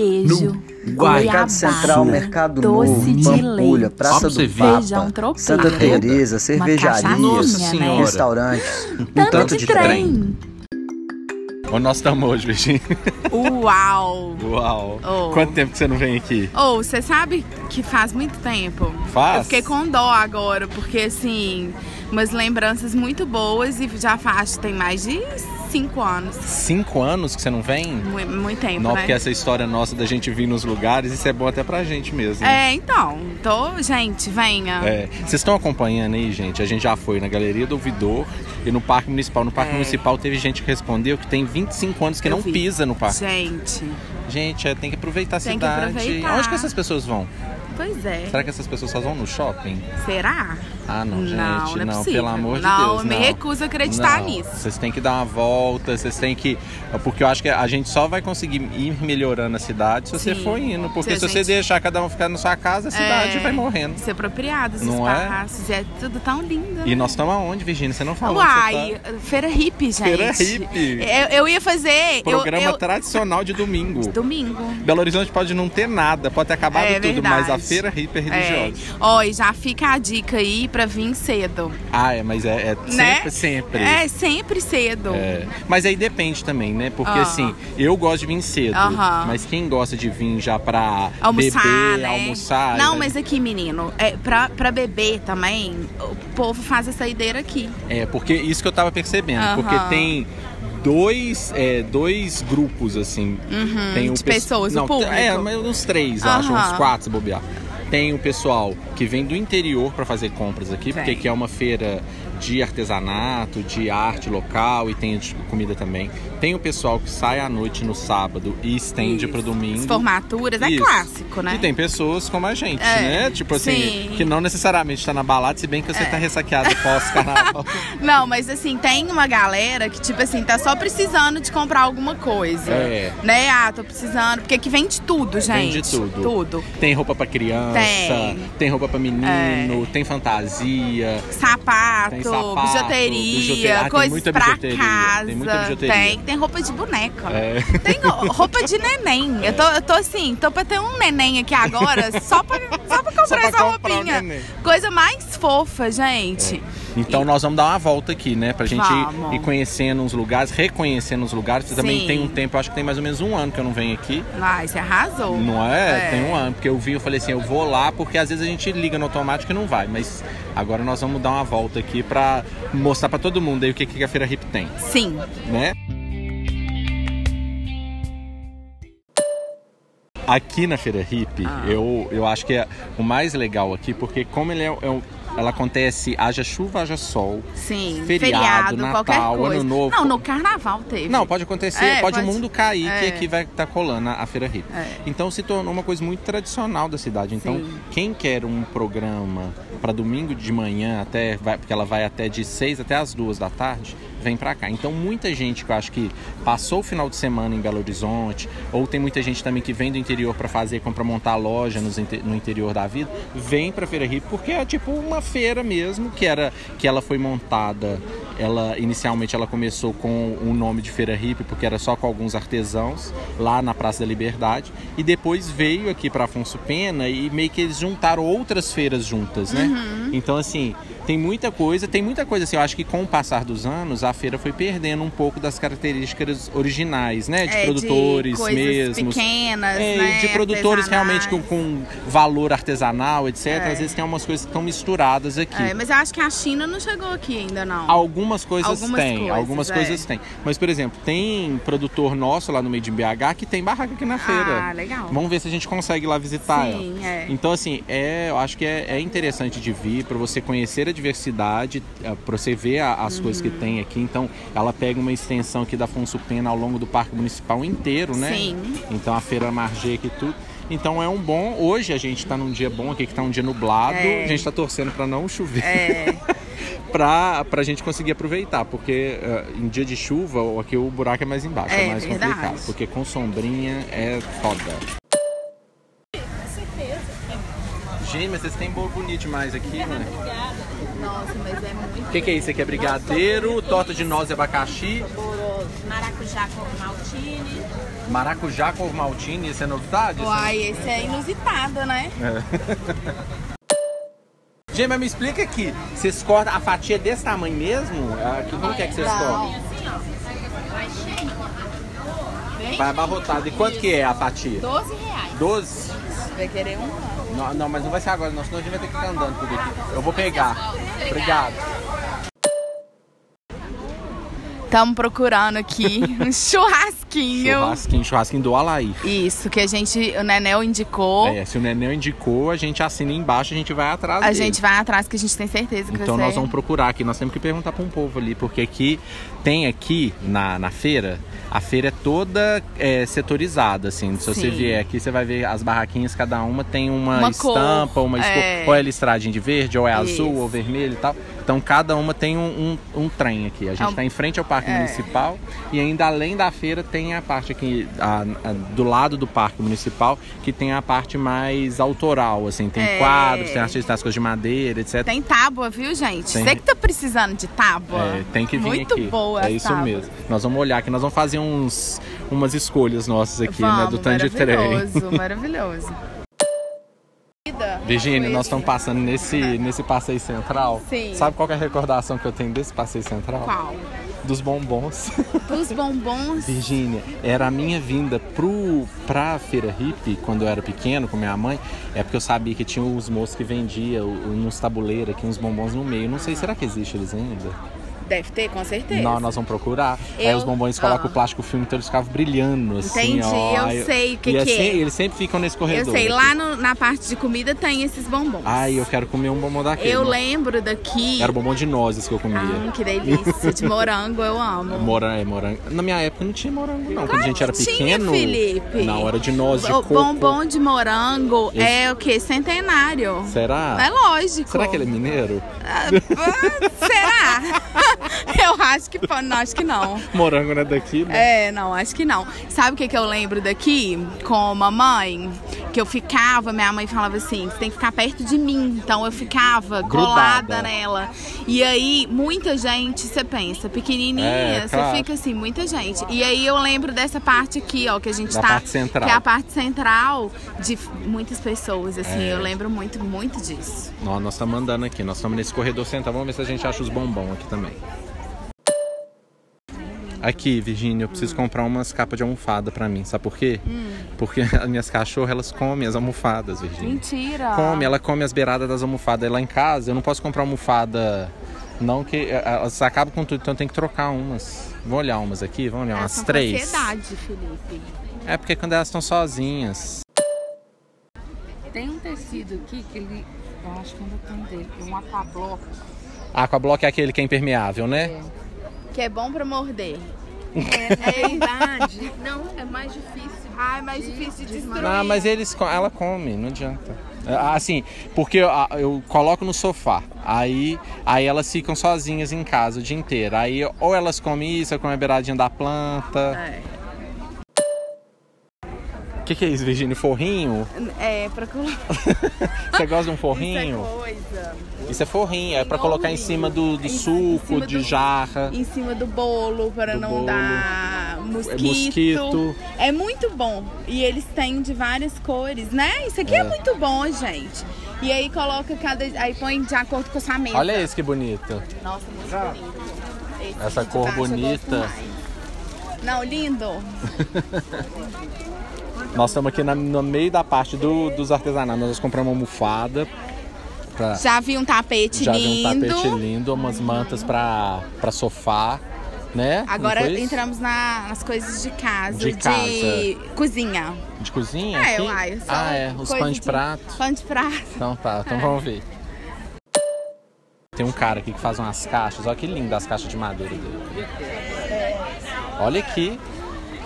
queijo, Guai, goiabada, Mercado Central, Mercado doce Novo, Pampulha, Praça do Papa, tropeiro, Santa Teresa, uma cervejaria, cachaçinha, Nossa né? Restaurantes, um Tanto, tanto de, de trem. trem. Onde nós estamos hoje, Virginia? Uau! Uau. Oh. Quanto tempo que você não vem aqui? Ou você sabe que faz muito tempo. Faz? Eu fiquei com dó agora, porque assim, umas lembranças muito boas e já faz, tem mais de cinco anos. Cinco anos que você não vem? Muito, muito tempo, Não, né? porque essa história nossa da gente vir nos lugares, isso é bom até pra gente mesmo. né? É, então, tô, gente, venha. É. Vocês estão acompanhando aí, gente? A gente já foi na Galeria do Ouvidor e no Parque Municipal. No Parque É. Municipal teve gente que respondeu que tem 25 anos que Eu não vi. pisa no parque. Gente, Gente, é, tem que aproveitar a Tem que cidade. aproveitar. Onde que essas pessoas vão? pois é. Será que essas pessoas só vão no shopping? Será? Ah, não, gente, Não, não é não, pelo amor de Não, Deus. eu me não. recuso a acreditar Não, nisso. Vocês têm que dar uma volta, vocês têm que. Porque eu acho que a gente só vai conseguir ir melhorando a cidade se você Sim. for indo. Porque Se se, você gente- deixar cada um ficar na sua casa, a cidade É. vai morrendo. Se apropriado, os Não é? espaços, é? tudo tão lindo. E né? nós estamos aonde, Virginia? Você não falou. Uai, você feira hippie, gente. Feira hippie. Eu, eu ia fazer. eu- Programa eu, tradicional de domingo. Domingo. Belo Horizonte pode não ter nada, pode ter acabado É tudo, mas a verdade. feira hippie é É. religiosa. Ó, e já fica a dica aí pra vir cedo. Ah, é, mas é, é Né? sempre, sempre. É, sempre cedo. É. Mas aí depende também, né? Porque Ah. assim, eu gosto de vir cedo. Mas quem gosta de vir já pra Almoçar, beber, né? almoçar. Não, né? mas aqui, menino, é, pra, pra beber também, o povo faz essa ideira aqui. É, porque isso que eu tava percebendo. Aham. Porque tem dois, é, dois grupos, assim. tem o Uhum, de pe- pessoas, o Não, público. É, mas uns três, eu acho, uns quatro se bobear. Tem o pessoal que vem do interior para fazer compras aqui, porque aqui é uma feira de artesanato, de arte local e tem de comida também. Tem o pessoal que sai à noite no sábado e estende Isso. pro domingo. As formaturas, é Isso. clássico, né? E tem pessoas como a gente, É, né? Tipo assim, sim. que não necessariamente tá na balada, se bem que você tá ressaqueado pós-carnaval. Não, mas assim, tem uma galera que, tipo assim, tá só precisando de comprar alguma coisa. É. Né? Ah, tô precisando. Porque aqui vende tudo, gente. Vende tudo. Tudo. Tem roupa pra criança, Tem. tem, roupa pra menino, tem fantasia. Sapato, Tem sapato, bijuteria, bijuteria. Ah, coisas pra bijuteria, casa. tem muita bijuteria. Tem, tem roupa de boneca. É. Tem ro- roupa de neném. Eu, tô, eu tô assim, tô pra ter um neném aqui agora só pra, só pra comprar Só pra essa comprar roupinha. Coisa mais fofa, gente. Então nós vamos dar uma volta aqui, né? Pra gente ir, Vamos. ir conhecendo uns lugares, reconhecendo os lugares. Você também Sim. tem um tempo, acho que tem mais ou menos um ano que eu não venho aqui. Ai, você arrasou. Não é? É. Tem um ano. Porque eu vi, eu falei assim, eu vou lá, porque às vezes a gente liga no automático e não vai. Mas agora nós vamos dar uma volta aqui pra mostrar pra todo mundo aí o que, que a Feira Hip tem, Sim. né? Aqui na Feira Hip, Ah. eu, eu acho que é o mais legal aqui, porque como ele é, é ela acontece, haja chuva, haja sol. Sim. Feriado, qualquer Natal. Ano Novo. Não, no carnaval teve. Não, pode acontecer, É, pode, pode- o mundo cair, que é. aqui vai estar colando a, Feira Hip. É. Então se tornou uma coisa muito tradicional da cidade. Então, Sim. quem quer um programa para domingo de manhã, até vai- porque ela vai até de 6 até as 2 da tarde, vem para cá. Então, muita gente que eu acho que passou o final de semana em Belo Horizonte, ou tem muita gente também que vem do interior para fazer, para montar loja nos no interior da vida, vem para Feira Hip porque é tipo uma feira mesmo, que era que ela foi montada ela inicialmente ela começou com o nome de Feira Hippie, porque era só com alguns artesãos lá na Praça da Liberdade, e depois veio aqui para Afonso Pena e meio que eles juntaram outras feiras juntas, né? Uhum. Então assim, tem muita coisa, tem muita coisa assim, eu acho que com o passar dos anos a feira foi perdendo um pouco das características originais, né, de É, produtores mesmos. pequenas, É, né? de produtores realmente com, com valor artesanal, etc. É. Às vezes tem umas coisas que estão misturadas aqui. É, mas eu acho que a China não chegou aqui ainda, não. Algumas coisas Algumas tem, coisas, algumas é. coisas tem. Mas, por exemplo, tem produtor nosso lá no meio de BH que tem barraca aqui na feira. Ah, legal. Vamos ver se a gente consegue ir lá visitar Sim, ela. é. Então, assim, é, eu acho que é, é interessante de vir para você conhecer a diversidade, para você ver a- as coisas que Uhum. tem aqui. Então, ela pega uma extensão aqui da Afonso Pena ao longo do Parque Municipal inteiro, né? Sim. Então, a feira Margê aqui tudo. Então é um bom. Hoje a gente tá num dia bom aqui, que tá um dia nublado. É. A gente tá torcendo para não chover É, pra, pra gente conseguir aproveitar, porque eh, em dia de chuva, aqui o buraco é mais embaixo, é, É, mais verdade. complicado. Porque com sombrinha é foda. Gente, mas vocês têm bolo bonito demais aqui, né? Nossa, mas é muito. O que, que é isso aqui? É brigadeiro, torta de noz e abacaxi, Maracujá com maltine. maracujá com maltine, isso é novidade? Uai, esse é inusitado, né? Gente, mas me explica aqui, vocês cortam a fatia desse tamanho mesmo? Ah, que- Como que é que vocês cortam? Assim, ó. Vai cheio. Vai abarrotado. E quanto que é a fatia? 12 reais. 12? Vai querer um? Não, não, mas não vai ser agora, não, senão a gente vai ter que ficar andando tudo aqui. Eu vou pegar. Obrigado. Estamos procurando aqui um churrasquinho. Churrasquinho, churrasquinho do Alaí. Isso, que a gente, o Nenel indicou. É, se o Nenel indicou, a gente assina embaixo, a gente vai atrás A dele. gente vai atrás que a gente tem certeza que Então nós vamos procurar aqui, nós temos que perguntar para um povo ali, porque aqui tem aqui na, na feira, a feira é toda é, setorizada, assim. Se você Sim. vier aqui, você vai ver as barraquinhas, cada uma tem uma, Uma cor, estampa, uma esco- é. ou é listradinha de verde, ou é azul, Isso. ou vermelho e tal. Então cada uma tem um, um, um trem aqui. A gente É está em frente ao Parque é. Municipal e ainda além da feira tem a parte aqui a- a- do lado do Parque Municipal, que tem a parte mais autoral, assim. Tem É. quadros, tem artistas, coisas de madeira, etc. Tem tábua, viu, gente? Tem. Você que tá precisando de tábua. É, tem que vir Muito aqui. boa É isso tábuas. mesmo. Nós vamos olhar aqui, nós vamos fazer uns, umas escolhas nossas aqui, né? Vamos, Do tanto de trem. maravilhoso, maravilhoso. Virgínia, Foi nós estamos passando nesse, nesse passeio central. Sim. Sabe qual que é a recordação que eu tenho desse passeio central? Qual? Dos bombons. Os bombons. Virgínia, era a minha vinda pro, pra feira hippie quando eu era pequeno com minha mãe. É porque eu sabia que tinha uns moços que vendiam uns tabuleiros aqui, uns bombons no meio. Não sei, será que existe eles ainda? Deve ter, com certeza. Não, nós vamos procurar. Aí Eu- os bombons colocam Ah. o plástico filme, então eles ficavam brilhando, assim, Entendi, ó. eu Aí sei o que e que assim, é. Eles sempre ficam nesse Eu corredor. sei, aqui. lá no- na parte de comida tem esses bombons. Ai, eu quero comer um bombom daquele. Eu lembro daqui. Era o bombom de nozes que eu comia. Ah, que delícia. De morango eu amo. Morango, é, morango. Na minha época não tinha morango, não. Quando a gente era Tinha, pequeno. Felipe. Na hora de nozes, de O coco. bombom de morango Esse- é o quê? Centenário. Será? É lógico. Será que ele é mineiro? Ah, Será? eu acho que não, acho que não. Morango não é daqui, né? É, não, acho que não. Sabe o que, que eu lembro daqui com mamãe? Que eu ficava, minha mãe falava assim: você tem que ficar perto de mim. Então eu ficava Grudada. colada nela. E aí, muita gente, você pensa, pequenininha, É, você claro. fica assim, muita gente. E aí eu lembro dessa parte aqui, ó, que a gente Da tá. parte central. Que é a parte central de muitas pessoas, assim. É. Eu lembro muito, muito disso. Nós, nós estamos andando aqui, nós estamos nesse corredor central. Vamos ver se a gente acha os bombons aqui também. Aqui, Virginia, eu preciso comprar umas capas de almofada pra mim. Sabe por quê? Porque as minhas cachorras, elas comem as almofadas, Virginia. Mentira! Come, ela come as beiradas das almofadas. Lá em casa, eu não posso comprar almofada... Não, que eh, elas acabam com tudo, então eu tenho que trocar umas. Vamos olhar umas aqui? Vamos olhar umas Essa três? ansiedade, Felipe. É porque quando elas estão sozinhas. Tem um tecido aqui que ele. Eu acho que ainda tem dele. Um aquablock. A Aquablock é aquele que é impermeável, né? Que é bom pra morder. É, na verdade, não, é mais difícil. Ah, é mais difícil de destruir. Ah, mas eles, ela come, não adianta. É, Assim, porque eu, eu coloco no sofá, aí, aí elas ficam sozinhas em casa o dia inteiro. Aí ou elas comem isso, ou comem a beiradinha da planta. É. O que, que é isso, Virginia? Forrinho? É, pra colocar Você gosta de um forrinho? coisa. Isso é forrinho, é pra colocar em cima do, do Em- em suco, cima de do- jarra. Em cima do bolo, para Do não bolo. dar mosquito. mosquito. É muito bom. E eles têm de várias cores, né? Isso aqui é, É. muito bom, gente. E aí coloca cada. Aí põe de acordo com a sua mesa. Olha esse que bonito. Nossa, muito bonito. Esse Essa cor baixo bonita. Não, lindo. Nós estamos aqui na- no meio da parte do- dos artesanatos. Nós compramos uma almofada. Pra, Já vi um tapete já vi lindo. um tapete lindo, umas mantas pra sofá, né? Agora entramos na- nas coisas de casa, De de, casa. cozinha. De cozinha? É, aqui? uai, Ah, é. Os pães de prato. Pão de prato. Então tá, então É. vamos ver. Tem um cara aqui que faz umas caixas. Olha que lindo as caixas de madeira dele. Olha aqui.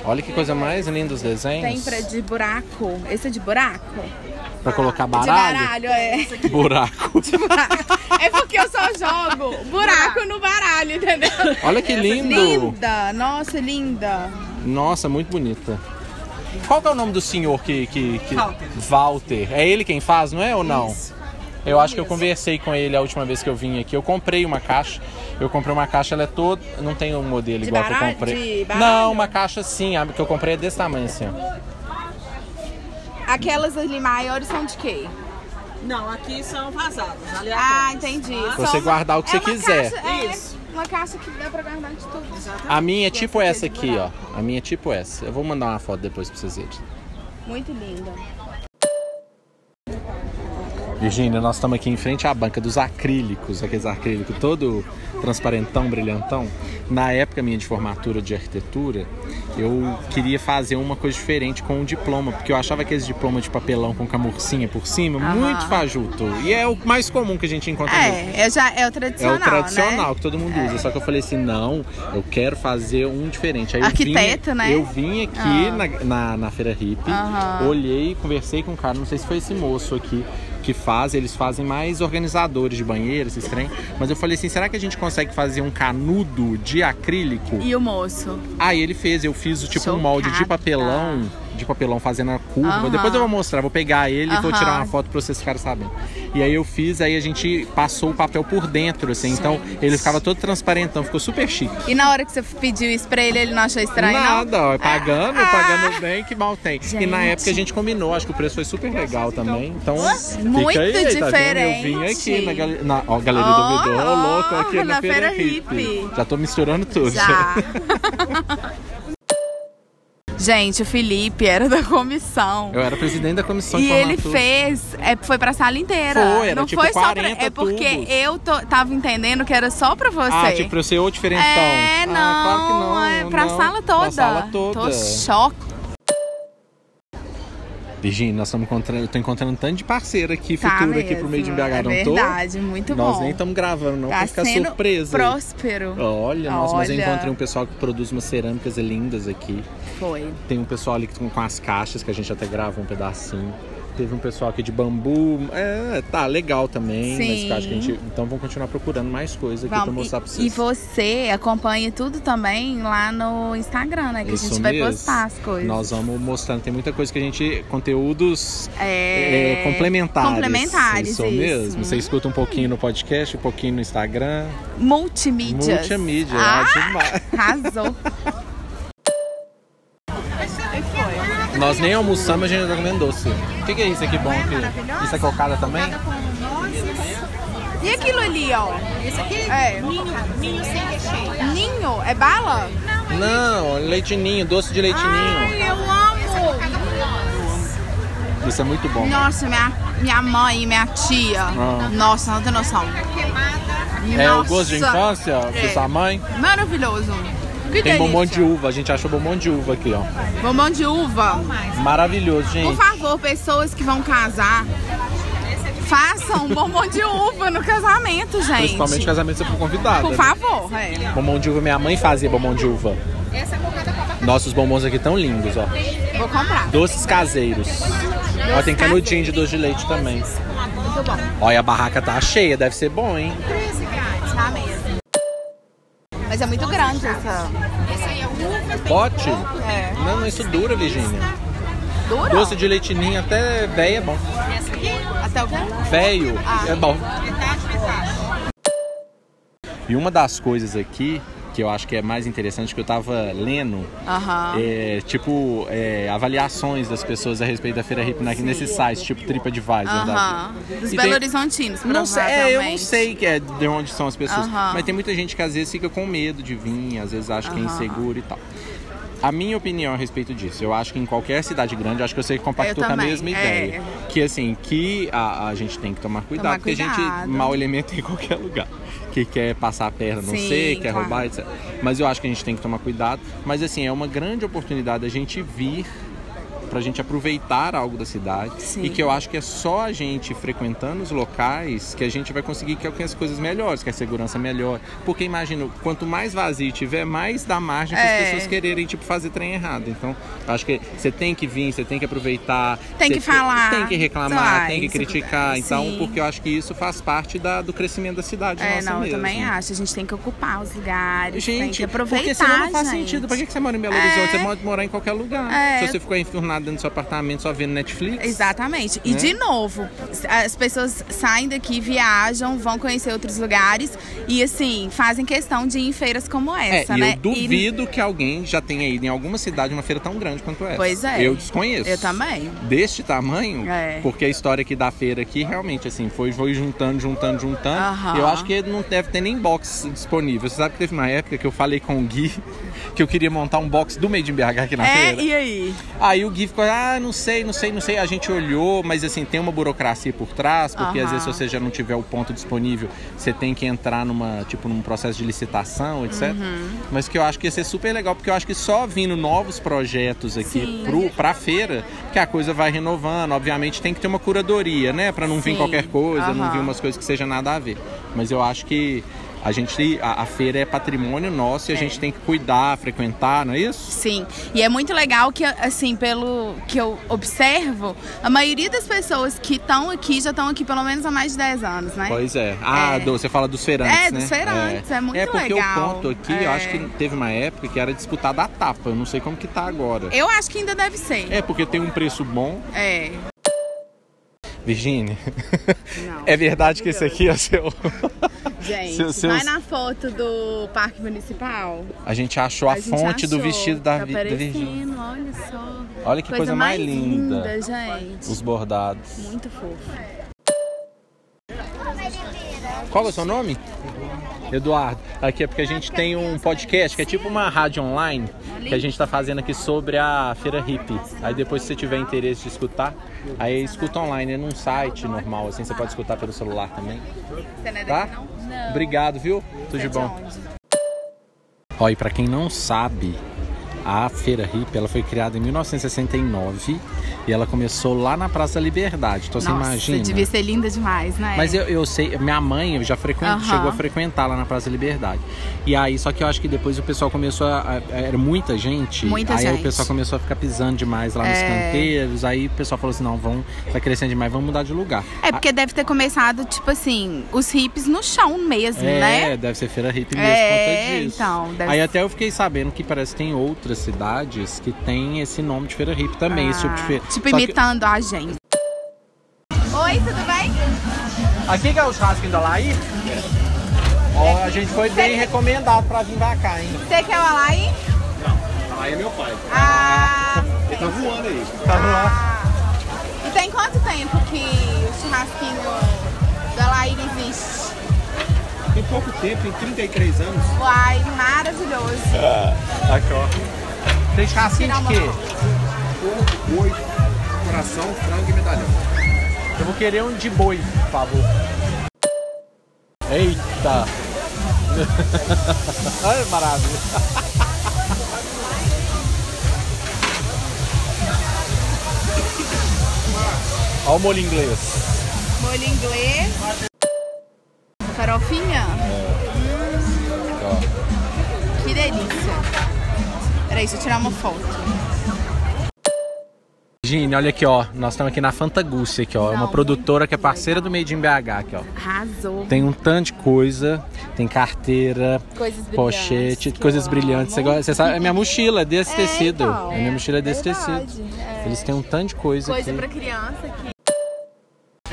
Olha que coisa mais linda os Tem desenhos. pra de buraco. Esse é de buraco? Pra colocar De baralho. baralho, é. Buraco. É porque eu só jogo buraco no baralho, entendeu? Olha que lindo. Linda, nossa, linda. Nossa, muito bonita. Qual que é o nome do senhor que. que, que... Walter. É ele quem faz, não é ou não? Eu acho que eu conversei com ele a última vez que eu vim aqui. Eu comprei uma caixa. Eu comprei uma caixa, ela é toda. Não tem um modelo De igual que eu baralho? comprei. De baralho? Não, uma caixa sim, a que eu comprei é desse tamanho assim. Aquelas ali maiores são de quê? Não, aqui são vazados, Ah, entendi. tá? Você São- guardar o que é você uma quiser. Caixa, é, Isso. Uma caixa que dá pra guardar de tudo. A minha é tipo essa aqui, ó. A minha é tipo essa. Eu vou mandar uma foto depois pra vocês verem. Muito linda. Virgínia, nós estamos aqui em frente à banca dos acrílicos, aqueles acrílicos todo transparentão, brilhantão. Na época minha de formatura de arquitetura, eu queria fazer uma coisa diferente com o diploma, porque eu achava aqueles diploma de papelão com camurcinha por cima Aham. muito fajuto. E é o mais comum que a gente encontra. É, é, já, é o É tradicional, o tradicional né? que todo mundo usa. Só que eu falei assim, não, eu quero fazer um diferente. Aí eu Arquiteto, vim, né? Eu vim aqui na, na, na Feira Hip, olhei, conversei com o cara, não sei se foi esse moço aqui que faz, eles fazem mais organizadores de banheiro, esses trem. Mas eu falei assim, será que a gente consegue fazer um canudo de acrílico? E o moço? Aí ele fez, eu fiz tipo um molde de Chocada. papelão, de papelão fazendo a curva. Aham. Depois eu vou mostrar, vou pegar ele e vou tirar uma foto pra vocês ficarem sabendo. E aí eu fiz, aí a gente passou o papel por dentro, assim, então ele ficava todo transparentão, ficou super chique. E na hora que você pediu isso pra ele, ele não achou estranho, Nada, ó, é pagando, Ah. pagando bem, que mal tem. E na Gente. época a gente combinou, acho que o preço foi super legal também. Então, Muito fica aí, tá vendo? Eu diferente. vim aqui na, gal na ó, Galeria Ó, do Ouvidor, ô, louco, aqui na na, Feira, Feira Hippie. Hippie. Já tô misturando tudo. Já. Gente, o Felipe era da comissão. Eu era presidente da comissão E ele fez, é, foi pra sala inteira. Foi, era não tipo foi só pra, 40 É porque tubos. eu tô- tava entendendo que era só pra você. Ah, tipo, pra eu ser o diferentão. É, não, ah, claro que não. é pra não. sala toda. Pra sala toda. Tô choque. Virgínia, nós estamos encontrando, eu tô encontrando um tanto de parceiro aqui, Tá futuro aqui pro meio de mesmo, BH, é não tô? verdade, muito Nós bom. nem estamos gravando, não, tá pra ficar surpresa. próspero. Olha, nossa, mas eu encontrei um pessoal que produz umas cerâmicas lindas aqui. Foi. Tem um pessoal ali que com, com as caixas, que a gente até gravou um pedacinho. Teve um pessoal aqui de bambu. É, tá legal também. Mas Sim. eu acho que a gente. Então vamos continuar procurando mais coisas aqui pra mostrar pra e, vocês. e você acompanha tudo também lá no Instagram, né? Que a Isso gente vai mesmo. postar as coisas. Nós vamos mostrando. Tem muita coisa que a gente. Conteúdos É, é, complementares. complementares, Isso, isso. mesmo. Você escuta um pouquinho no podcast, um pouquinho no Instagram. Multimídias. Multimídia, Ah, demais. arrasou. Nós nem almoçamos, a gente tá comendo doce. O que, que é isso aqui bom aqui? Isso é cocada também? E aquilo ali, ó? Esse aqui, É. ninho, ninho sem recheio. Ninho? É bala? Não, leite ninho, doce de leite ninho. Ai, eu amo! Isso é muito bom. Nossa, minha, minha mãe e minha tia. Ah. Nossa, não tem noção. É o Nossa. gosto de infância de É. sua mãe? Maravilhoso. Que Tem delícia. bombom de uva, a gente achou bombom de uva aqui, ó. Bombom de uva. Maravilhoso, Por gente. favor, pessoas que vão casar, façam bombom de uva no casamento, gente. Principalmente casamento você for convidada. Por né? favor, é. Bombom de uva, minha mãe fazia bombom de uva. Nossos bombons aqui tão lindos, ó. Vou comprar. Doces caseiros. Ó, tem canudinho de doce de leite também. Muito bom. Olha, a barraca tá cheia, deve ser bom, hein? Mas é muito grande essa. Pote? É. Não, não, isso dura, Virgínia. Dura? Doce de leite ninho até véio é bom. Até o quê? Véio Ah. é bom. Metade, metade. E uma das coisas aqui que eu acho que é mais interessante que eu tava lendo Aham. é, tipo é, avaliações das pessoas a respeito da Feira Hip na- nesses sites, tipo TripAdvisor. da Aham. Dos E Belo tem- Horizontinos, Não sei, é, eu não sei que é de onde são as pessoas, Aham. mas tem muita gente que às vezes fica com medo de vir, às vezes acha que é inseguro e tal. A minha opinião a respeito disso, eu acho que em qualquer cidade grande, acho que você compactou com a mesma é. ideia. Que assim, que a, a gente tem que tomar cuidado, Tomar porque a gente mau elemento em qualquer lugar. Que quer passar a perna, não Sim, sei, quer claro. roubar, etc. Mas eu acho que a gente tem que tomar cuidado. Mas assim, é uma grande oportunidade a gente vir pra gente aproveitar algo da cidade Sim. e que eu acho que é só a gente frequentando os locais que a gente vai conseguir que alcance coisas melhores, que a segurança melhore. Porque imagino, quanto mais vazio tiver, mais dá margem para as É. pessoas quererem tipo fazer trem errado. Então, eu acho que você tem que vir, você tem que aproveitar, Tem que falar. tem que reclamar, Vai, tem que criticar. Então, Sim. porque eu acho que isso faz parte da- do crescimento da cidade É, nossa não, eu mesmo. também acho. A gente tem que ocupar os lugares, tem Gente, que aproveitar, porque senão não faz gente. sentido. Pra que você mora em Belo É. Horizonte? Você pode morar em qualquer lugar. É. Se você ficou enfurnado dentro do seu apartamento só vendo Netflix. Exatamente. E Né? de novo, as pessoas saem daqui, viajam, vão conhecer outros lugares e assim, fazem questão de ir em feiras como É, essa, e né? eu duvido que alguém já tenha ido em alguma cidade uma feira tão grande quanto essa. Pois é. Eu desconheço. Eu também. Deste tamanho, É. porque a história aqui da feira aqui realmente assim foi, foi juntando, juntando, juntando. Aham. Eu acho que não deve ter nem box disponível. Você sabe que teve uma época que eu falei com o Gui que eu queria montar um box do Made in BH aqui na É, feira. e aí? Aí o Gui ficou, ah, não sei, não sei, não sei. A gente olhou, mas assim, tem uma burocracia por trás, porque às Aham. vezes se você já não tiver o ponto disponível, você tem que entrar numa, tipo, num processo de licitação, etc. Uhum. Mas que eu acho que ia ser super legal, porque eu acho que só vindo novos projetos aqui Sim. pro, pra feira, que a coisa vai renovando. Obviamente tem que ter uma curadoria, né? Pra não vir Sim. qualquer coisa, não Aham. vir umas coisas que seja nada a ver. Mas eu acho que a gente, a, a feira é patrimônio nosso e a gente tem que cuidar, frequentar, não é isso? Sim, e é muito legal que, assim, pelo que eu observo, a maioria das pessoas que estão aqui já estão aqui pelo menos há mais de 10 anos, né? Pois é. Ah, É. do- você fala dos feirantes, É, né? dos feirantes, é muito É porque legal. o ponto aqui, eu É. acho que teve uma época que era disputada a tapa. Eu não sei como que tá agora. Eu acho que ainda deve ser. É, porque tem um preço bom. É. Virginia, Não. é verdade que esse aqui é o seu... Gente, Seu- seus- vai na foto do Parque Municipal. A gente achou a, gente fonte do achou, vestido da, tá Vi- da Virginia. parecendo, olha só. Olha que coisa, mais linda. gente. Os bordados. Muito fofo. Qual é o seu nome? Eduardo. Aqui é porque a gente tem um podcast que é tipo uma rádio online que a gente tá fazendo aqui sobre a feira hippie. Aí depois se você tiver interesse de escutar, aí escuta online, é num site normal, assim, você pode escutar pelo celular também. É Tá? Obrigado, viu? Tudo de é bom. Ó, e pra quem não sabe, a Feira Hippie, ela foi criada em 1969 e ela começou lá na Praça da Liberdade. Então você Nossa, imagina. devia ser linda demais, né? Mas eu, eu sei, minha mãe já frequen- Aham. chegou a frequentar lá na Praça da Liberdade. E aí, só que eu acho que depois o pessoal começou a. a- era muita gente. Muita aí gente. o pessoal começou a ficar pisando demais lá nos É. canteiros. Aí o pessoal falou assim: não, vão, tá crescendo demais, vamos mudar de lugar. É porque deve ter começado, tipo assim, os hips no chão mesmo, É, né? deve ser feira hippie mesmo É, por conta disso. então, deve Aí até eu fiquei sabendo que parece que tem outras cidades que tem esse nome de feira hippie também, esse tipo de feira. Tipo, Só que- imitando a gente. Oi, tudo bem? Aqui que é o churrasquinho da Laí? Ó, a gente foi bem recomendado pra vir pra cá, hein? Você quer o Alaí? Aí é meu pai. Ah, Ele tá voando aí. Tá no ar. ah. E tem quanto tempo que o churrasquinho do Alaí existe? Tem pouco tempo, tem 33 anos. Uai, maravilhoso. Aqui, ó. Tem churrasquinho de quê? Boi, coração, frango e medalhão. Eu vou querer um de boi, por favor. Eita! Olha que maravilha! Olha o molho inglês. Molho inglês. Farofinha? Hum, que delícia. Peraí, deixa eu tirar uma foto. Gine, olha aqui, ó. Nós estamos aqui na Fantagúcia, aqui, ó. É uma produtora que é parceira do Made in BH, aqui, ó. Arrasou. Tem um tanto de coisa. Tem carteira, Coisas pochete, coisas brilhantes. Você, gosta- você sabe, a minha mochila é desse É, tecido. então. a minha mochila é desse Verdade, tecido. é. Eles têm um tanto de coisa, Coisa aqui. pra criança aqui.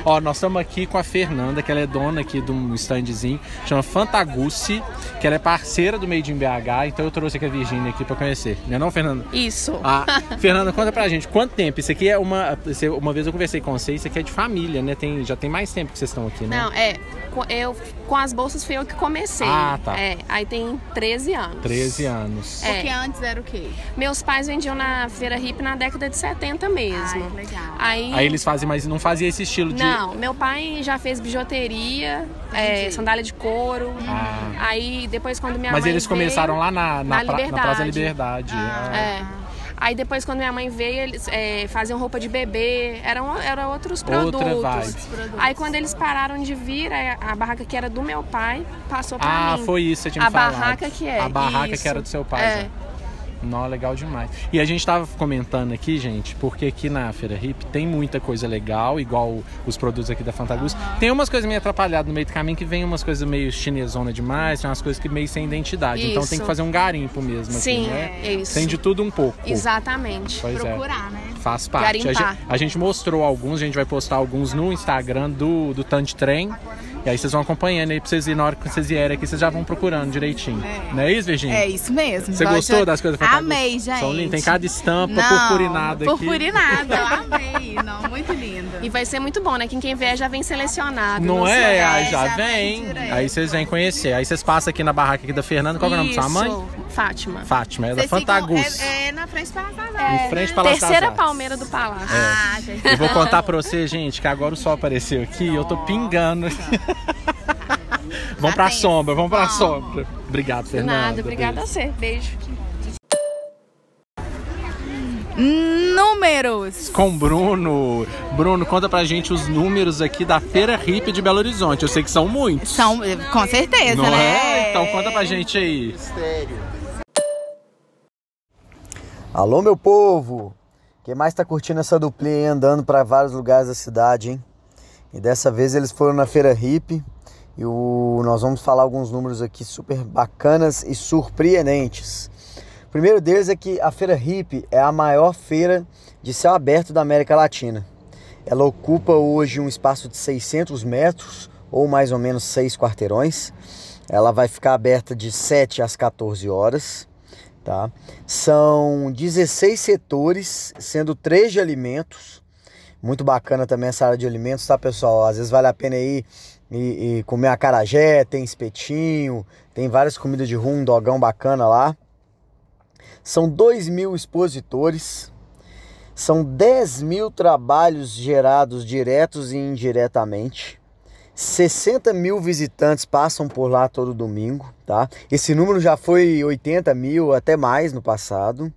Ó, nós estamos aqui com a Fernanda, que ela é dona aqui de um standzinho, chama Fantagucci, que ela é parceira do Made in BH, então eu trouxe aqui a Virgínia aqui pra conhecer. Não é não, Fernanda? Isso. Ah, Fernanda, conta pra gente, quanto tempo? Isso aqui é uma. você- Uma vez eu conversei com você, isso aqui é de família, né? Tem, já tem mais tempo que vocês estão aqui, né? Não, é. Eu, com as bolsas fui eu que comecei. Ah, tá. É, aí tem 13 anos. 13 anos. É. Porque antes era o quê? Meus pais vendiam na feira hippie na década de 70 mesmo. Ai, que legal. Aí, Aí eles fazem, mas não fazia esse estilo de. Não, meu pai já fez bijuteria, é, sandália de couro. Ah. Aí depois quando minha Mas mãe eles veio- começaram lá na, na, na pra- na Praça da Liberdade. Liberdade. Ah. É. Aí depois quando minha mãe veio, eles é, faziam roupa de bebê, eram, eram outros produtos. Aí quando eles pararam de vir, aí a barraca que era do meu pai passou pra Ah, mim. foi isso, você tinha A falado. barraca que é. A barraca isso. que era do seu pai. É. já. Não, legal demais. E a gente tava comentando aqui, gente, porque aqui na Feira Hip tem muita coisa legal, igual os produtos aqui da Fantagus. Tem umas coisas meio atrapalhadas no meio do caminho que vem umas coisas meio chinesona demais, tem umas coisas que meio sem identidade. Então tem Isso. que fazer um garimpo mesmo, Sim, assim, né? é isso. Tem de tudo um pouco. Exatamente. Pois é. Procurar, né? Faz parte. A gente, a gente mostrou alguns, a gente vai postar alguns no Instagram do, do Tanto Trem. E aí vocês vão acompanhando aí pra vocês irem. Na hora que vocês vierem aqui, vocês já vão procurando direitinho. Não é isso, Virginia? É isso mesmo. Você Gosto gostou de- das coisas Fantagus? Amei, gente. São lindas. Tem cada estampa Não, purpurinada aqui. Purpurinada, eu amei. Não, muito lindo. E vai ser muito bom, né? Quem quem vier já vem selecionado. Não Não é? Aí é, já já vem. Aí vocês vêm conhecer. Aí vocês passam aqui na barraca aqui da Fernanda. Qual é o nome da sua mãe? Fátima. Fátima, é da ficam- Fantagus. É, é na frente para casar. Em frente para Terceira palmeira do palácio. Ah, gente. Eu vou contar pra você, gente, que agora o sol apareceu aqui e eu tô pingando. vamos pra tem. sombra, vamos pra sombra. Obrigado, Fernanda. Nada, obrigada a Beijo. você. Beijo. Números. Com o Bruno. Bruno, conta pra gente os números aqui da Feira Hip de Belo Horizonte. Eu sei que são muitos. São, com certeza, Não né? é? Então conta pra gente aí. Alô, meu povo! Quem mais tá curtindo essa duplinha aí andando para vários lugares da cidade, hein? E dessa vez eles foram na Feira Hip e o... nós vamos falar alguns números aqui super bacanas e surpreendentes. O primeiro deles é que a Feira Hip é a maior feira de céu aberto da América Latina. Ela ocupa hoje um espaço de 600 metros, ou mais ou menos 6 quarteirões. Ela vai ficar aberta de 7 às 14 horas. Tá? São 16 setores, sendo 3 de alimentos. Muito bacana também essa área de alimentos, tá, pessoal? Às vezes vale a pena ir e, e comer acarajé, tem espetinho, tem várias comidas de rum, dogão bacana lá. São 2 mil expositores, são 10 mil trabalhos gerados diretos e indiretamente. 60 mil visitantes passam por lá todo domingo, tá? Esse número já foi 80 mil, até mais no passado.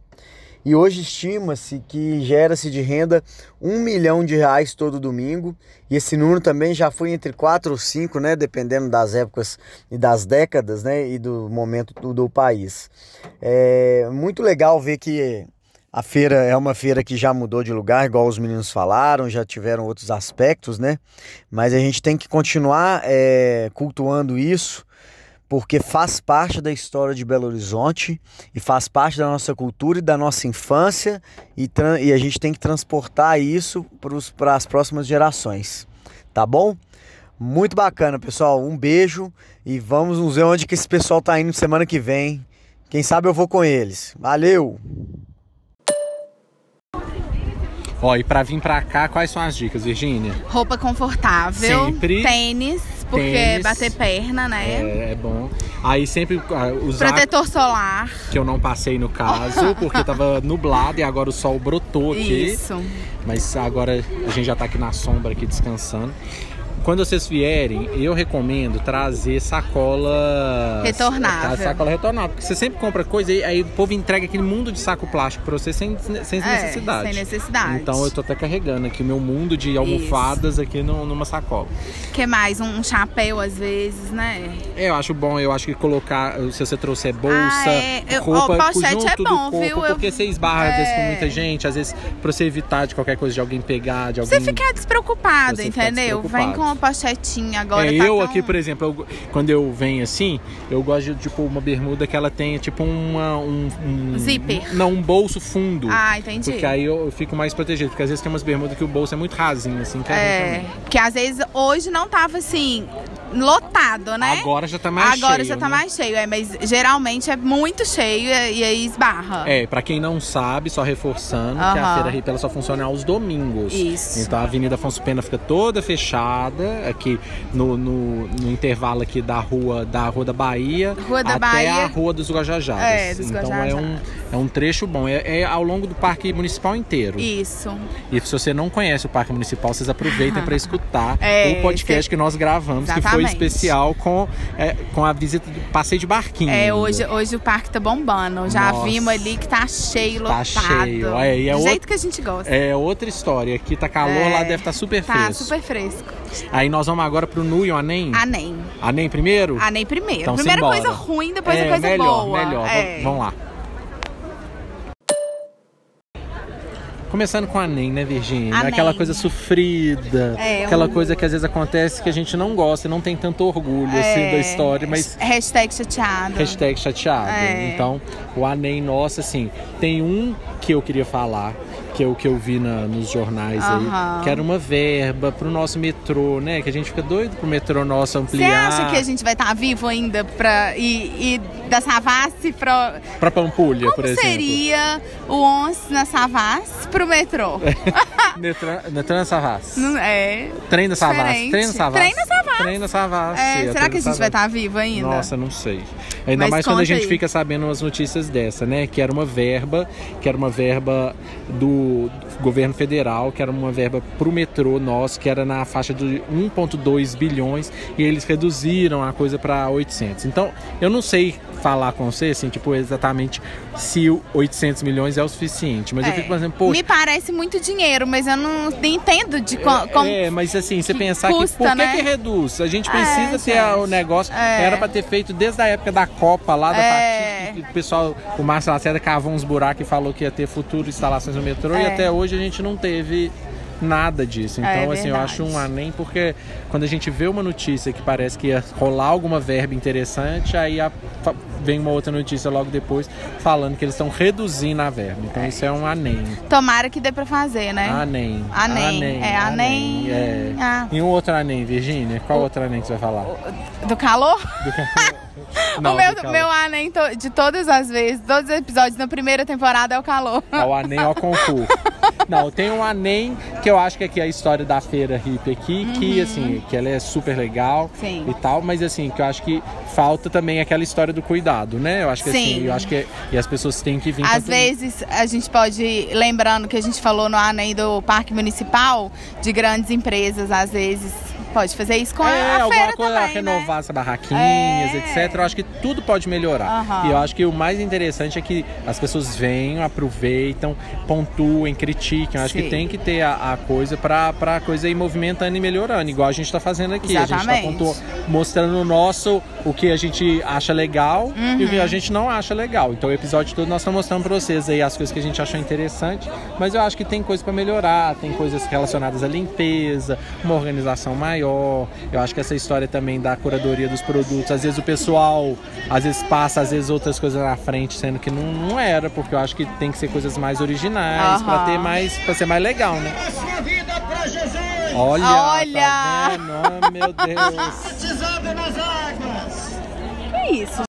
E hoje estima-se que gera-se de renda um milhão de reais todo domingo. E esse número também já foi entre 4 ou 5, né? Dependendo das épocas e das décadas, né? E do momento do, do país. É muito legal ver que a feira é uma feira que já mudou de lugar, igual os meninos falaram, já tiveram outros aspectos, né? Mas a gente tem que continuar é, cultuando isso, porque faz parte da história de Belo Horizonte e faz parte da nossa cultura e da nossa infância, e, e a gente tem que transportar isso para as próximas gerações, tá bom? Muito bacana, pessoal. Um beijo e vamos nos ver onde que esse pessoal tá indo semana que vem. Quem sabe eu vou com eles. Valeu! Ó, e pra vir pra cá, quais são as dicas, Virgínia? Roupa confortável. Sempre. Tênis, porque Tênis. bater perna, né? É, é bom. Aí sempre ah, usar, Protetor solar. que eu não passei no caso, porque tava nublado e agora o sol brotou aqui. Isso. Mas agora a gente já tá aqui na sombra, aqui descansando. Quando vocês vierem, eu recomendo trazer sacola... Retornável. Sacola retornável. Porque você sempre compra coisa e aí o povo entrega aquele mundo de saco plástico pra você sem, sem É, necessidade. sem necessidade. Então eu tô até carregando aqui o meu mundo de almofadas aqui no- numa sacola. que mais? Um chapéu, às vezes, né? É, eu acho bom, eu acho que colocar, se você trouxer bolsa, Ah, é. Eu- roupa, pochete junto é do bom, corpo, viu? Eu- porque você esbarra às vezes com É. muita gente, às vezes pra você evitar de qualquer coisa de alguém pegar, de alguém... Você ficar despreocupado, Você ficar entendeu? despreocupado. Vem com uma pochetinha agora. é, tá eu tão- aqui, por exemplo, eu- quando eu venho assim, eu gosto de tipo uma bermuda que ela tenha tipo uma, um, um- Zíper. Não, um bolso fundo. Ah, entendi. Porque aí eu, eu fico mais protegido, porque às vezes tem umas bermudas que o bolso é muito rasinho, assim, que é É, porque às vezes hoje não tava assim, lotado, né? Agora já tá mais Agora cheio, já tá né? mais cheio, é, mas geralmente é muito cheio e e aí esbarra. É, pra quem não sabe, só reforçando, que a. Feira Hip ela só funciona aos domingos. Isso. Então a Avenida Afonso Pena fica toda fechada, aqui no, no, no intervalo aqui da rua da Rua da Bahia Rua da até Bahia. a Rua dos Guajajaras. É, dos então é um, é um trecho bom. É, é ao longo do Parque Municipal inteiro. Isso. E se você não conhece o Parque Municipal, vocês aproveitem para escutar É, o podcast cê- que nós gravamos, que foi Exatamente. especial com, é, com a visita do passeio de barquinho. É, hoje, hoje o parque tá bombando. Já Nossa. vimos ali que tá cheio, Tá lotado. cheio. É, e é Do outro- jeito que a gente gosta. É outra história. Aqui tá calor, É, lá deve estar super Tá fresco. super fresco. Aí nós vamos agora pro Nu e o Anem. Anem. Anem primeiro? Anem primeiro. Então, Primeira simbora. coisa ruim, depois é, a coisa melhor, boa. Melhor, É. Vamos lá. Começando com a NEM, né, Virgínia? Aquela coisa sofrida, É, aquela um- coisa que às vezes acontece que a gente não gosta e não tem tanto orgulho assim, É. da história, mas Hashtag chateado. hashtag chateado. É. Então, o ANEM nosso, assim, tem um que eu queria falar, que é o que eu vi na- nos jornais Aham. aí, que era uma verba pro nosso metrô, né? Que a gente fica doido pro metrô nosso Você ampliar. acha que a gente vai estar vivo ainda pra ir, da Savassi pra. Pra Pampulha, por Como exemplo. seria o 11 na Savassi pro metrô? Metrô, na Savassi. Não é. Trem da Savassi. Trem da Savassi. Trem da Savassi. Trem da Savassi. É, é, será que a gente vai estar vivo ainda? Nossa, não sei. Ainda Mas mais quando a gente aí. fica sabendo umas notícias dessa, né? Que era uma verba, que era uma verba do governo federal, que era uma verba pro metrô nosso, que era na faixa de 1,2 bilhões, e eles reduziram a coisa para 800. Então, eu não sei falar com você, assim, tipo, exatamente se o 800 milhões é o suficiente, mas eu É. fico pensando, poxa, Me parece muito dinheiro, mas eu não entendo de co- como. é, mas assim, você pensar custa, que por que, né? que reduz? A gente É, precisa ter a- o gente. negócio. É. Era pra ter feito desde a época da Copa lá da É. que o pessoal, o Márcio Lacerda cavou uns buracos e falou que ia ter futuro instalações no metrô e É. até hoje a gente não teve nada disso. Então, É assim, eu acho um anem porque quando a gente vê uma notícia que parece que ia rolar alguma verba interessante, aí a- vem uma outra notícia logo depois falando que eles estão reduzindo a verba. Então, isso é um anem. Tomara que dê pra fazer, né? Anem. Anem. É, anem. É. Ah. E um outro anem, Virgínia? Qual outro anem que você vai falar? Do calor? Não, o meu, do calor. meu anem to- de todas as vezes, todos os episódios na primeira temporada é o calor. É o anem ao concurso. Não, tem um anem que eu acho que aqui é a história da feira hippie aqui, que assim, que ela é super legal Uhum. Sim. e tal, mas assim, que eu acho que falta também aquela história do cuidado, né? Eu acho que assim, Sim. eu acho que e as pessoas têm que vir Às vezes a gente pode, lembrando que a gente falou no ANEM do Parque Municipal, de grandes empresas, às vezes pode fazer isso com é, a, a alguma coisa, também, renovar né? as barraquinhas, É. etc. Eu acho que tudo pode melhorar. Aham. E eu acho que o mais interessante é que as pessoas venham, aproveitam, pontuem, critiquem. Eu acho que Sim. tem que ter a, a coisa pra, pra coisa ir movimentando e melhorando, igual a gente tá fazendo aqui. A gente Exatamente. tá pontu- mostrando o nosso, o que a gente acha legal e o que Uhum. a gente não acha legal. Então o episódio todo nós estamos mostrando pra vocês aí as coisas que a gente achou interessante, mas eu acho que tem coisa pra melhorar, tem coisas relacionadas à limpeza, uma organização maior. Eu acho que essa história também da curadoria dos produtos, às vezes o pessoal às vezes passa às vezes outras coisas na frente, sendo que não, não era, porque eu acho que tem que ser coisas mais originais pra Aham. ter mais, para ser mais legal, né? Olha, Olha! tá vendo? Ah, meu Deus. Que isso?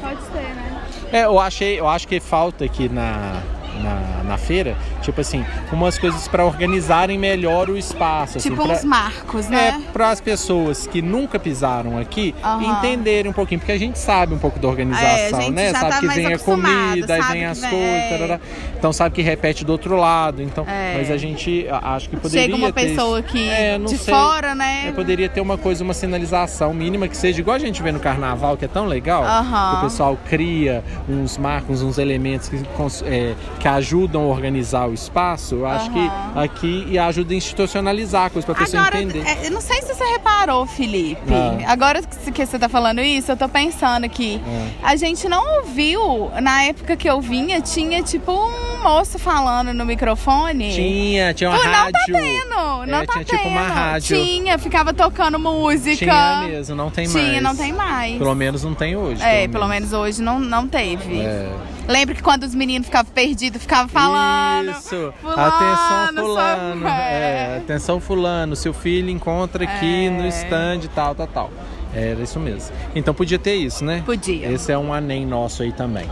Pode ser, né? É, eu achei, eu acho que falta aqui na, na, na feira, tipo assim, umas coisas pra organizarem melhor o espaço. assim, Tipo pra- uns marcos, É, né? para as pessoas que nunca pisaram aqui Aham. entenderem um pouquinho, porque a gente sabe um pouco da organização, É, né? sabe tá que vem a comida, aí vem as vem- coisas, é. tarará. então sabe que repete do outro lado. Então, É. mas a gente acho que poderia Chega uma pessoa aqui É, de sei. fora, né? É, poderia ter uma coisa, uma sinalização mínima que seja igual a gente vê no carnaval, que é tão legal. Aham. que O pessoal cria uns marcos, uns elementos que, é, que ajudam a organizar o espaço. Eu acho Aham. que aqui e ajuda a institucionalizar a coisa para a pessoa Agora, entender. é, eu não sei se você reparou, Felipe. Ah. Agora que que você tá falando isso, eu tô pensando aqui. Ah. A gente não ouviu, na época que eu vinha, tinha tipo um moço falando no microfone. Tinha, tinha uma Pô, não rádio. tá tendo, não É, tá tinha tipo uma tendo. rádio. Tinha, ficava tocando música. Tinha mesmo, não tem mais. Tinha, não tem mais. Pelo menos não tem hoje. É, pelo menos hoje não, não teve. É. Lembra que quando os meninos ficavam perdidos, ficavam falando. Isso. Fulano, atenção fulano. É, atenção fulano, seu filho encontra aqui É. no stand tal, tal, tal. Era isso mesmo. Então podia ter isso, né? Podia. Esse é um anem nosso aí também.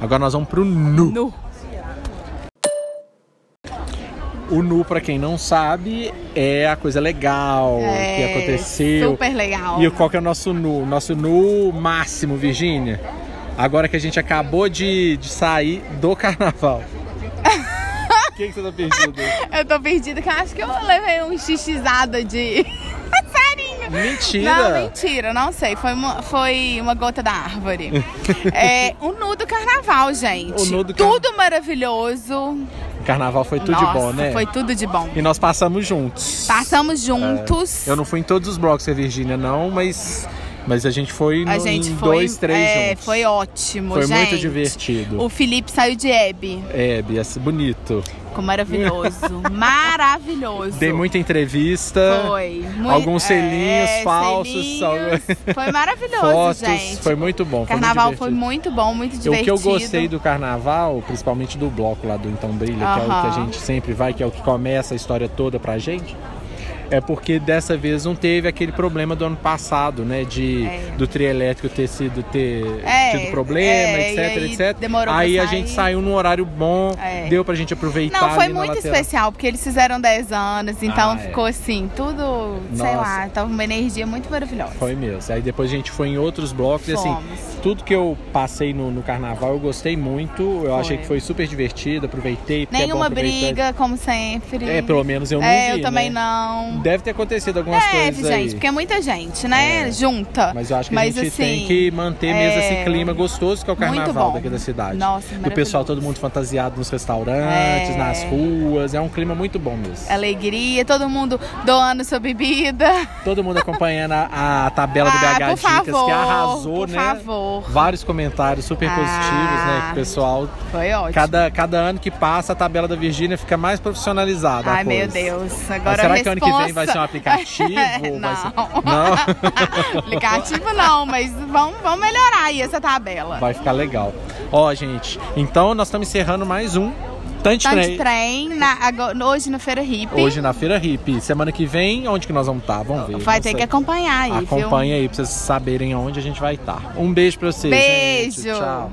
Agora nós vamos pro nu. Nu. O nu, pra quem não sabe, é a coisa legal É, que aconteceu. Super legal. E qual que é o nosso nu? Nosso nu máximo, Virgínia. Agora que a gente acabou de, de sair do carnaval. O que, que você tá perdido? Eu tô perdida, que eu acho que eu levei um xixizada de. Mentira! Não, mentira, não sei. Foi uma, foi uma gota da árvore. é, o nu do carnaval, gente. O nu do car- Tudo maravilhoso. O carnaval foi tudo Nossa, de bom, né? Foi tudo de bom. E nós passamos juntos. Passamos juntos. Eu não fui em todos os blocos que a Virgínia não, mas Mas a gente foi no, A gente em foi. dois, três é, juntos. foi ótimo, Foi gente. muito divertido. O Felipe saiu de Hebe. É, Bia, bonito. Ficou maravilhoso. maravilhoso. Dei muita entrevista. Foi. Muito, Alguns selinhos é, falsos. selinhos. Foi maravilhoso, Fotos. gente. Foi muito bom. Foi Carnaval muito foi muito bom, muito O divertido. que eu gostei do carnaval, principalmente do bloco lá do Então Brilha, que é o que a gente sempre vai, que é o que começa a história toda pra gente, é porque dessa vez não teve aquele problema do ano passado, né? De É. do trio elétrico ter sido ter É, tido problema, é, etc, aí etc. demorou aí a gente saiu num horário bom, É. deu pra gente aproveitar. Não, foi muito especial, porque eles fizeram 10 anos, então Ah, é. ficou assim, tudo, sei Nossa. lá, tava uma energia muito maravilhosa. Foi mesmo. Aí depois a gente foi em outros blocos e assim, Fomos. Tudo que eu passei no, no carnaval eu gostei muito. Eu Foi. achei que foi super divertido, aproveitei. é Nenhuma aproveitar. briga, como sempre. É, pelo menos eu não É, vi, eu também né? não. Deve ter acontecido algumas Deve, coisas gente, aí. porque é muita gente, né? É. Junta. Mas eu acho que Mas, a gente assim, tem que manter mesmo é, esse clima gostoso que é o carnaval daqui da cidade. Nossa, Do pessoal todo mundo fantasiado nos restaurantes, É. nas ruas. É um clima muito bom mesmo. Alegria, todo mundo doando sua bebida. Todo mundo acompanhando a, a tabela do Ah, BH por Dicas, favor, que arrasou, por né? favor. Vários comentários super Ah. positivos, né? Que o pessoal. Foi ótimo. Cada, cada ano que passa, a tabela da Virgínia fica mais profissionalizada. Ai, meu. Deus. Mas Agora será a que ano que vem vai ser um aplicativo? Não. ser- Não? aplicativo não, mas vamos, vamos melhorar aí essa tabela. Vai ficar legal. Ó, gente, então nós estamos encerrando mais um Tanto Trem. trem, na- agora- hoje no Feira Hip. Hoje na Feira Hip. Semana que vem, onde que nós vamos estar? Vamos ver. Vai ter sei. que acompanhar aí, viu? Acompanha aí pra vocês saberem onde a gente vai estar. Um beijo pra vocês. Beijo. Gente. Tchau.